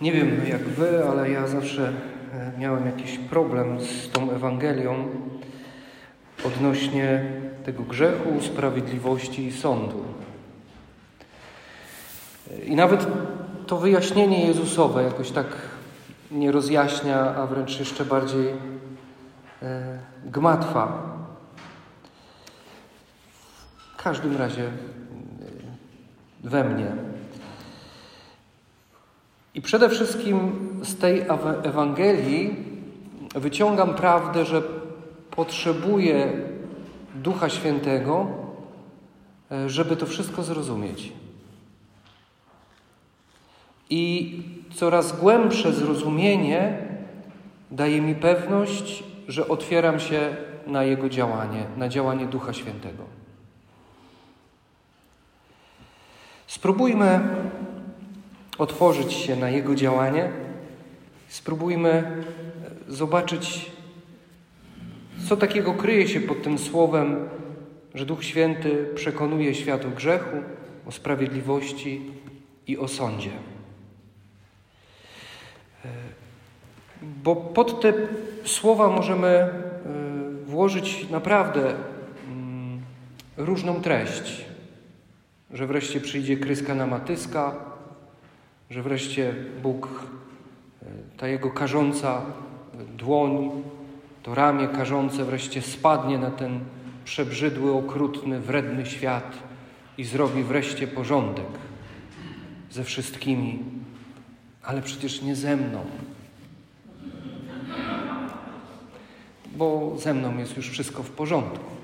Nie wiem jak wy, ale ja zawsze e, miałem jakiś problem z tą Ewangelią odnośnie tego grzechu, sprawiedliwości i sądu. I nawet to wyjaśnienie Jezusowe jakoś tak nie rozjaśnia, a wręcz jeszcze bardziej e, gmatwa. W każdym razie e, we mnie. I przede wszystkim z tej Ewangelii wyciągam prawdę, że potrzebuję Ducha Świętego, e, żeby to wszystko zrozumieć. I coraz głębsze zrozumienie daje mi pewność, że otwieram się na Jego działanie, na działanie Ducha Świętego. Spróbujmy otworzyć się na Jego działanie. Spróbujmy zobaczyć, co takiego kryje się pod tym słowem, że Duch Święty przekonuje świat o grzechu, o sprawiedliwości i o sądzie. Bo pod te słowa możemy e, włożyć naprawdę mm, różną treść. Że wreszcie przyjdzie kryska na matyska, że wreszcie Bóg, e, ta Jego karząca dłoń, to ramię karzące wreszcie spadnie na ten przebrzydły, okrutny, wredny świat i zrobi wreszcie porządek ze wszystkimi, ale przecież nie ze mną. Bo ze mną jest już wszystko w porządku.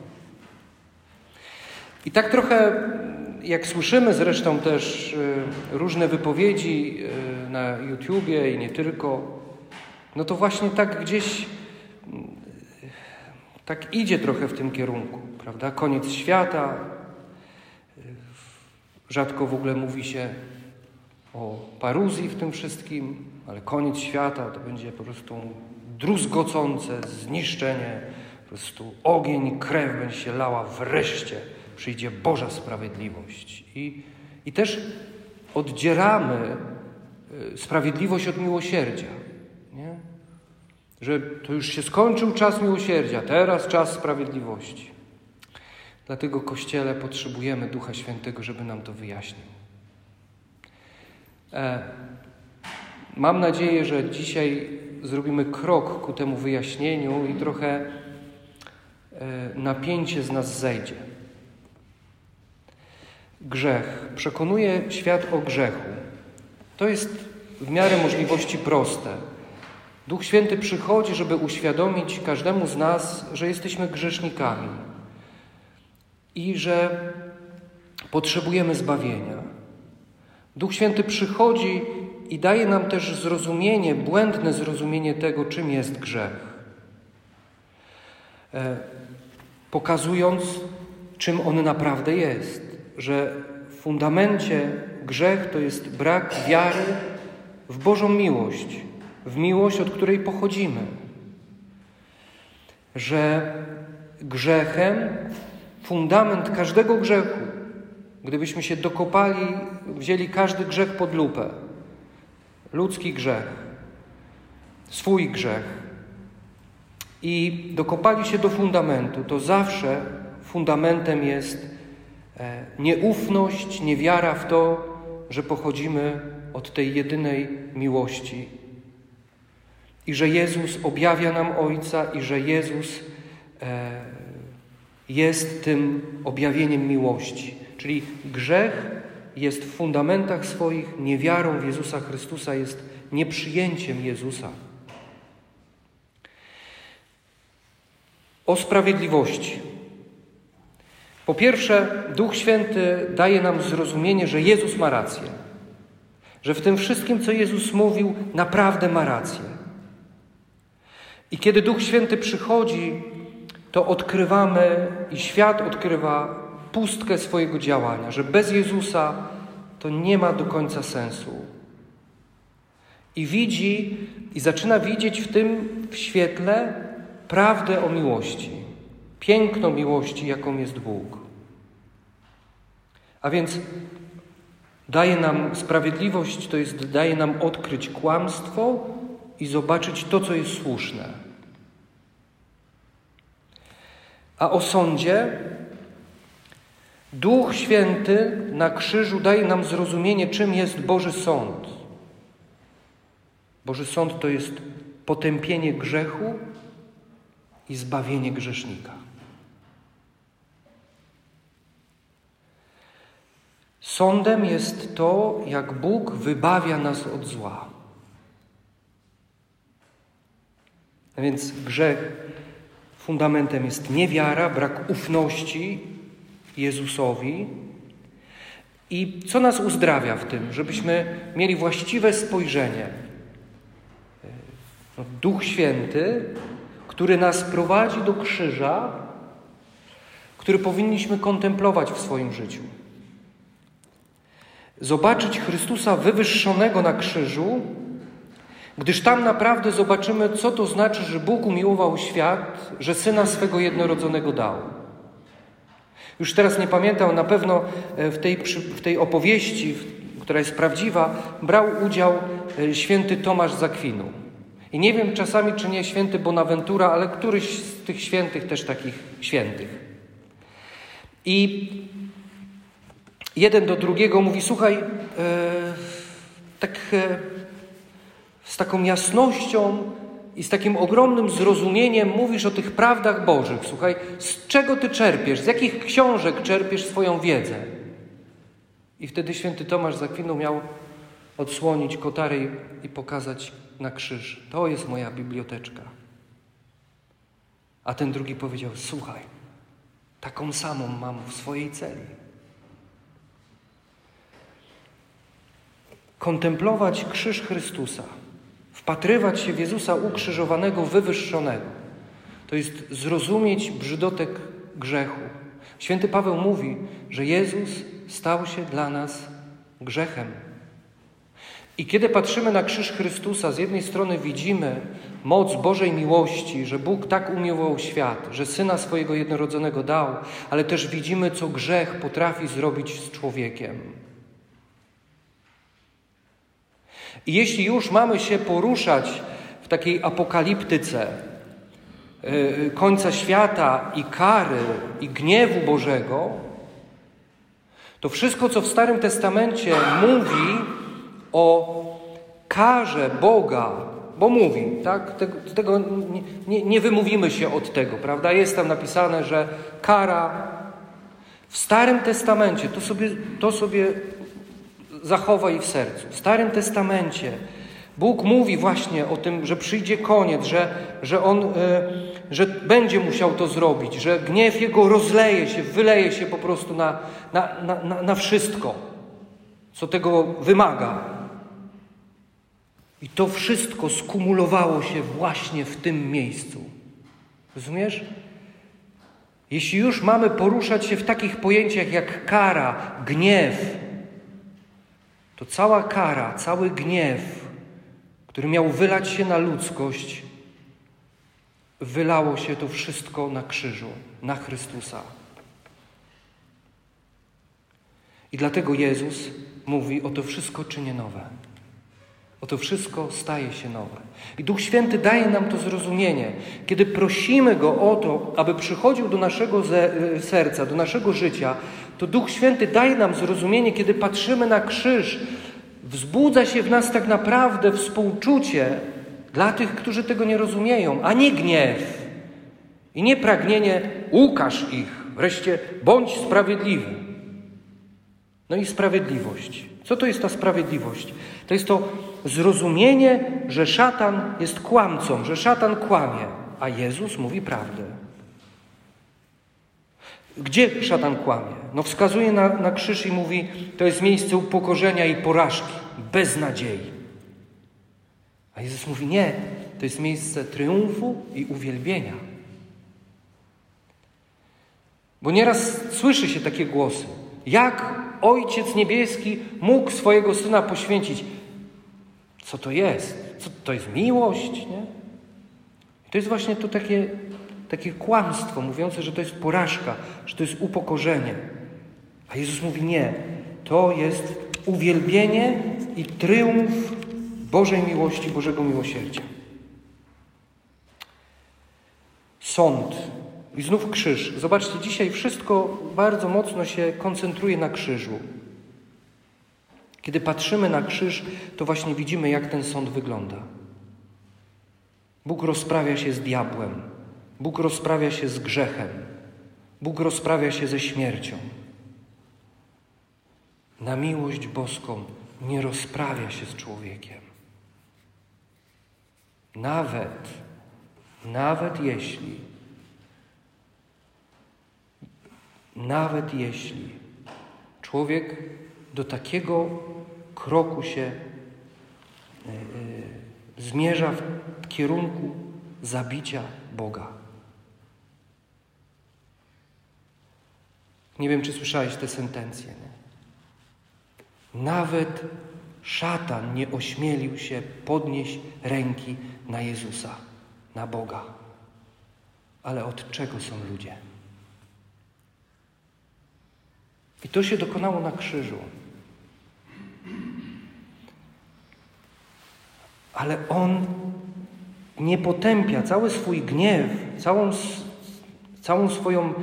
I tak trochę jak słyszymy zresztą też y, różne wypowiedzi y, na YouTubie i nie tylko, no to właśnie tak gdzieś mm, tak idzie trochę w tym kierunku, prawda? Koniec świata. Y, rzadko w ogóle mówi się o paruzji w tym wszystkim, ale koniec świata to będzie po prostu druzgocące zniszczenie, po prostu ogień, krew będzie się lała wreszcie przyjdzie Boża sprawiedliwość. I, i też oddzieramy y, sprawiedliwość od miłosierdzia. Nie? Że to już się skończył czas miłosierdzia, teraz czas sprawiedliwości. Dlatego Kościele potrzebujemy Ducha Świętego, żeby nam to wyjaśnił. E, mam nadzieję, że dzisiaj zrobimy krok ku temu wyjaśnieniu i trochę e, napięcie z nas zejdzie. Grzech. Przekonuje świat o grzechu. To jest w miarę możliwości proste. Duch Święty przychodzi, żeby uświadomić każdemu z nas, że jesteśmy grzesznikami i że potrzebujemy zbawienia. Duch Święty przychodzi i daje nam też zrozumienie, błędne zrozumienie tego, czym jest grzech. E, pokazując, czym on naprawdę jest że w fundamencie grzech to jest brak wiary w Bożą miłość, w miłość, od której pochodzimy. Że grzechem, fundament każdego grzechu, gdybyśmy się dokopali, wzięli każdy grzech pod lupę, ludzki grzech, swój grzech i dokopali się do fundamentu, to zawsze fundamentem jest nieufność, niewiara w to, że pochodzimy od tej jedynej miłości i że Jezus objawia nam Ojca i że Jezus e, jest tym objawieniem miłości. Czyli grzech jest w fundamentach swoich niewiarą w Jezusa Chrystusa, jest nieprzyjęciem Jezusa. O sprawiedliwości. Po pierwsze, Duch Święty daje nam zrozumienie, że Jezus ma rację. Że w tym wszystkim, co Jezus mówił, naprawdę ma rację. I kiedy Duch Święty przychodzi, to odkrywamy i świat odkrywa pustkę swojego działania, że bez Jezusa to nie ma do końca sensu. I widzi, i zaczyna widzieć w tym w świetle prawdę o miłości piękno miłości, jaką jest Bóg. A więc Daje nam sprawiedliwość, to jest daje nam odkryć kłamstwo i zobaczyć to, co jest słuszne. A o sądzie Duch Święty na krzyżu daje nam zrozumienie, czym jest Boży Sąd. Boży Sąd to jest potępienie grzechu i zbawienie grzesznika. Sądem jest to, jak Bóg wybawia nas od zła. A więc grzech fundamentem jest niewiara, brak ufności Jezusowi. I co nas uzdrawia w tym? Żebyśmy mieli właściwe spojrzenie. No, Duch Święty, który nas prowadzi do krzyża, który powinniśmy kontemplować w swoim życiu. Zobaczyć Chrystusa wywyższonego na krzyżu, gdyż tam naprawdę zobaczymy, co to znaczy, że Bóg umiłował świat, że syna swego jednorodzonego dał. Już teraz nie pamiętam, na pewno e, w tej, w tej opowieści, która jest prawdziwa, brał udział e, święty Tomasz Zakwinu. I nie wiem czasami, czy nie święty Bonaventura, ale któryś z tych świętych też takich świętych. I jeden do drugiego mówi: Słuchaj, e, tak e, z taką jasnością i z takim ogromnym zrozumieniem mówisz o tych prawdach Bożych. Słuchaj, z czego ty czerpiesz? Z jakich książek czerpiesz swoją wiedzę? I wtedy święty Tomasz Zakwinu miał odsłonić kotary i pokazać na krzyż. To jest moja biblioteczka. A ten drugi powiedział: Słuchaj, taką samą mam w swojej celi. Kontemplować krzyż Chrystusa Wpatrywać się w Jezusa ukrzyżowanego, wywyższonego. To jest zrozumieć brzydotek grzechu. Święty Paweł mówi, że Jezus stał się dla nas grzechem. I kiedy patrzymy na krzyż Chrystusa, z jednej strony widzimy moc Bożej miłości, że Bóg tak umiłował świat, że Syna swojego jednorodzonego dał, ale też widzimy, co grzech potrafi zrobić z człowiekiem. I jeśli już mamy się poruszać w takiej apokaliptyce yy, końca świata i kary i gniewu Bożego, to wszystko, co w Starym Testamencie mówi o karze Boga, bo mówi, tak? Tego, tego nie, nie, nie wymówimy się od tego, prawda? Jest tam napisane, że kara w Starym Testamencie, to sobie, to sobie zachowaj w sercu. W Starym Testamencie Bóg mówi właśnie o tym, że przyjdzie koniec, że, że On y, że będzie musiał to zrobić, że gniew Jego rozleje się, wyleje się po prostu na, na, na, na wszystko, co tego wymaga. I to wszystko skumulowało się właśnie w tym miejscu. Rozumiesz? Jeśli już mamy poruszać się w takich pojęciach jak kara, gniew, to cała kara, cały gniew, który miał wylać się na ludzkość, wylało się to wszystko na krzyżu, na Chrystusa. I dlatego Jezus mówi: O to wszystko czynię nowe. O to wszystko staje się nowe. I Duch Święty daje nam to zrozumienie. Kiedy prosimy Go o to, aby przychodził do naszego serca, do naszego życia, to Duch Święty daje nam zrozumienie, kiedy patrzymy na krzyż, wzbudza się w nas tak naprawdę współczucie dla tych, którzy tego nie rozumieją, a nie gniew i nie pragnienie ukaż ich, wreszcie bądź sprawiedliwy. No i sprawiedliwość. Co to jest ta sprawiedliwość? To jest to zrozumienie, że szatan jest kłamcą, że szatan kłamie, a Jezus mówi prawdę. Gdzie szatan kłamie? No wskazuje na, na krzyż i mówi, to jest miejsce upokorzenia i porażki, bez nadziei. A Jezus mówi, nie, to jest miejsce triumfu i uwielbienia. Bo nieraz słyszy się takie głosy. Jak Ojciec Niebieski mógł swojego Syna poświęcić? Co to jest? Co to jest miłość? Nie? I to jest właśnie to takie takie kłamstwo mówiące, że to jest porażka, że to jest upokorzenie. A Jezus mówi: Nie, to jest uwielbienie i triumf Bożej miłości, Bożego miłosierdzia. Sąd i znów krzyż. Zobaczcie, dzisiaj wszystko bardzo mocno się koncentruje na krzyżu. Kiedy patrzymy na krzyż, to właśnie widzimy, jak ten sąd wygląda. Bóg rozprawia się z diabłem, Bóg rozprawia się z grzechem, Bóg rozprawia się ze śmiercią. Na miłość boską nie rozprawia się z człowiekiem. Nawet, nawet jeśli, nawet jeśli człowiek do takiego kroku się e, e, zmierza w kierunku zabicia Boga. Nie wiem, czy słyszałeś te sentencje. Nie? Nawet szatan nie ośmielił się podnieść ręki na Jezusa, na Boga. Ale od czego są ludzie? I to się dokonało na krzyżu. Ale on nie potępia cały swój gniew, całą, całą swoją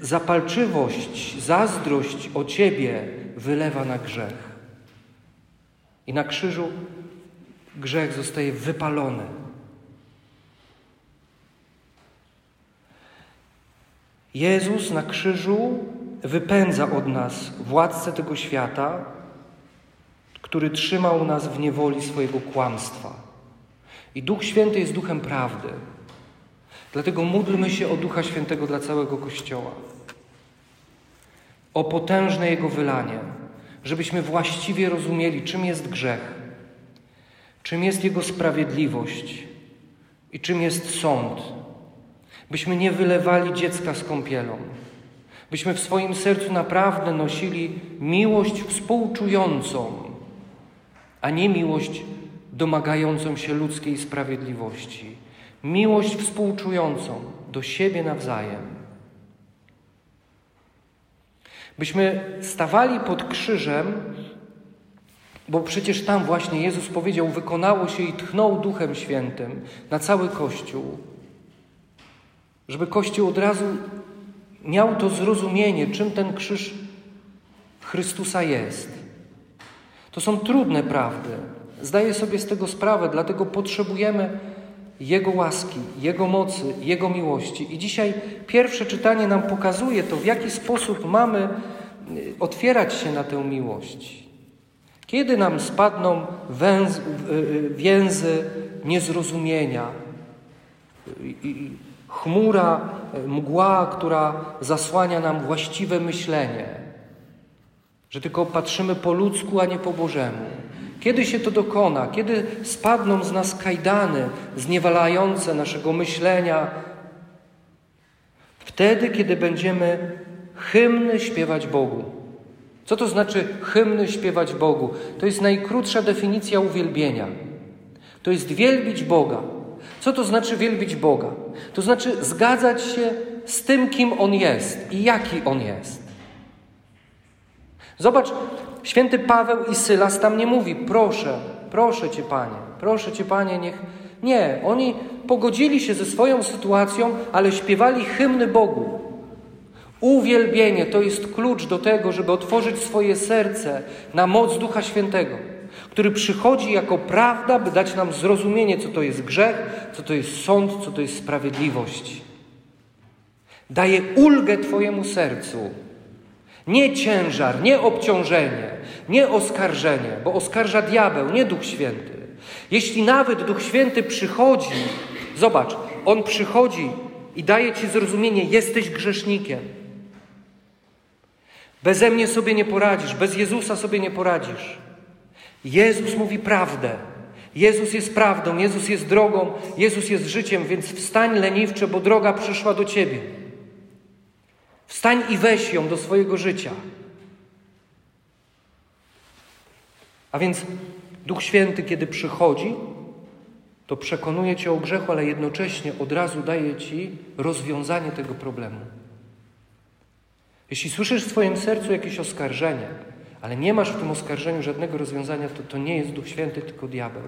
zapalczywość, zazdrość o ciebie wylewa na grzech. I na krzyżu grzech zostaje wypalony. Jezus na krzyżu wypędza od nas władcę tego świata, który trzymał nas w niewoli swojego kłamstwa. I Duch Święty jest duchem prawdy. Dlatego módlmy się o Ducha Świętego dla całego Kościoła. O potężne Jego wylanie, żebyśmy właściwie rozumieli, czym jest grzech, czym jest Jego sprawiedliwość i czym jest sąd. Byśmy nie wylewali dziecka z kąpielą byśmy w swoim sercu naprawdę nosili miłość współczującą, a nie miłość domagającą się ludzkiej sprawiedliwości. Miłość współczującą do siebie nawzajem. Byśmy stawali pod krzyżem, bo przecież tam właśnie Jezus powiedział: Wykonało się i tchnął Duchem Świętym na cały Kościół. Żeby Kościół od razu miał to zrozumienie, czym ten krzyż Chrystusa jest. To są trudne prawdy. Zdaję sobie z tego sprawę, dlatego potrzebujemy Jego łaski, Jego mocy, Jego miłości. I dzisiaj pierwsze czytanie nam pokazuje to, w jaki sposób mamy y, otwierać się na tę miłość. Kiedy nam spadną węz, y, y, więzy niezrozumienia, chmura, e, mgła, która zasłania nam właściwe myślenie, że tylko patrzymy po ludzku, a nie po Bożemu. Kiedy się to dokona? Kiedy spadną z nas kajdany zniewalające naszego myślenia? Wtedy, kiedy będziemy hymny śpiewać Bogu. Co to znaczy hymny śpiewać Bogu? To jest najkrótsza definicja uwielbienia. To jest wielbić Boga. Co to znaczy wielbić Boga? To znaczy zgadzać się z tym, kim On jest i jaki On jest. Zobacz, święty Paweł i Sylas tam nie mówi, proszę, proszę Cię Panie, proszę Cię Panie, niech... Nie, oni pogodzili się ze swoją sytuacją, ale śpiewali hymny Bogu. Uwielbienie to jest klucz do tego, żeby otworzyć swoje serce na moc Ducha Świętego który przychodzi jako prawda, by dać nam zrozumienie, co to jest grzech, co to jest sąd, co to jest sprawiedliwość. Daje ulgę Twojemu sercu. Nie ciężar, nie obciążenie, nie oskarżenie, bo oskarża diabeł, nie Duch Święty. Jeśli nawet Duch Święty przychodzi, zobacz, on przychodzi i daje Ci zrozumienie: jesteś grzesznikiem. Beze mnie sobie nie poradzisz, bez Jezusa sobie nie poradzisz. Jezus mówi prawdę. Jezus jest prawdą, Jezus jest drogą, Jezus jest życiem, więc wstań leniwcze, bo droga przyszła do ciebie. Wstań i weź ją do swojego życia. A więc Duch Święty, kiedy przychodzi, to przekonuje cię o grzechu, ale jednocześnie od razu daje ci rozwiązanie tego problemu. Jeśli słyszysz w swoim sercu jakieś oskarżenie, ale nie masz w tym oskarżeniu żadnego rozwiązania, to to nie jest Duch Święty, tylko diabeł.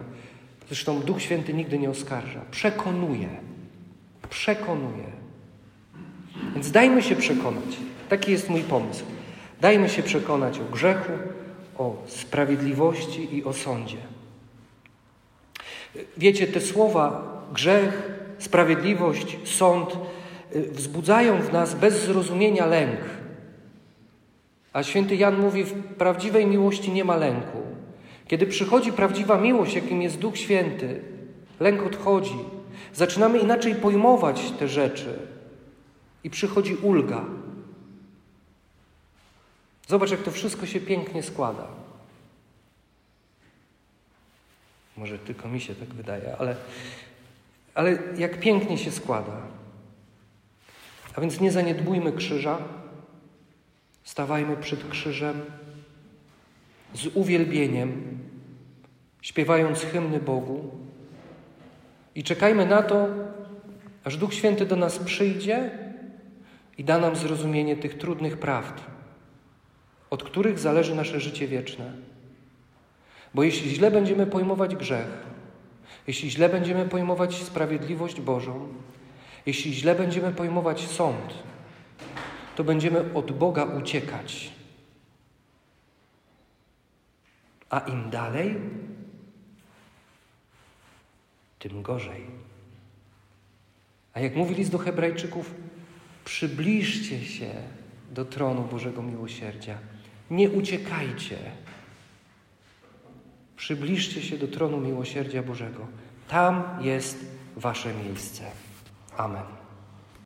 Zresztą Duch Święty nigdy nie oskarża. Przekonuje. Przekonuje. Więc dajmy się przekonać. Taki jest mój pomysł. Dajmy się przekonać o grzechu, o sprawiedliwości i o sądzie. Wiecie, te słowa grzech, sprawiedliwość, sąd y, wzbudzają w nas bez zrozumienia lęk. A święty Jan mówi, w prawdziwej miłości nie ma lęku. Kiedy przychodzi prawdziwa miłość, jakim jest Duch Święty, lęk odchodzi. Zaczynamy inaczej pojmować te rzeczy i przychodzi ulga. Zobacz, jak to wszystko się pięknie składa. Może tylko mi się tak wydaje, ale, ale jak pięknie się składa. A więc nie zaniedbujmy krzyża, stawajmy przed krzyżem z uwielbieniem, śpiewając hymny Bogu i czekajmy na to, aż Duch Święty do nas przyjdzie i da nam zrozumienie tych trudnych prawd, od których zależy nasze życie wieczne. Bo jeśli źle będziemy pojmować grzech, jeśli źle będziemy pojmować sprawiedliwość Bożą, jeśli źle będziemy pojmować sąd, to będziemy od Boga uciekać. A im dalej, tym gorzej. A jak mówi list do Hebrajczyków, przybliżcie się do tronu Bożego Miłosierdzia. Nie uciekajcie. Przybliżcie się do tronu miłosierdzia Bożego. Tam jest Wasze miejsce. Amen.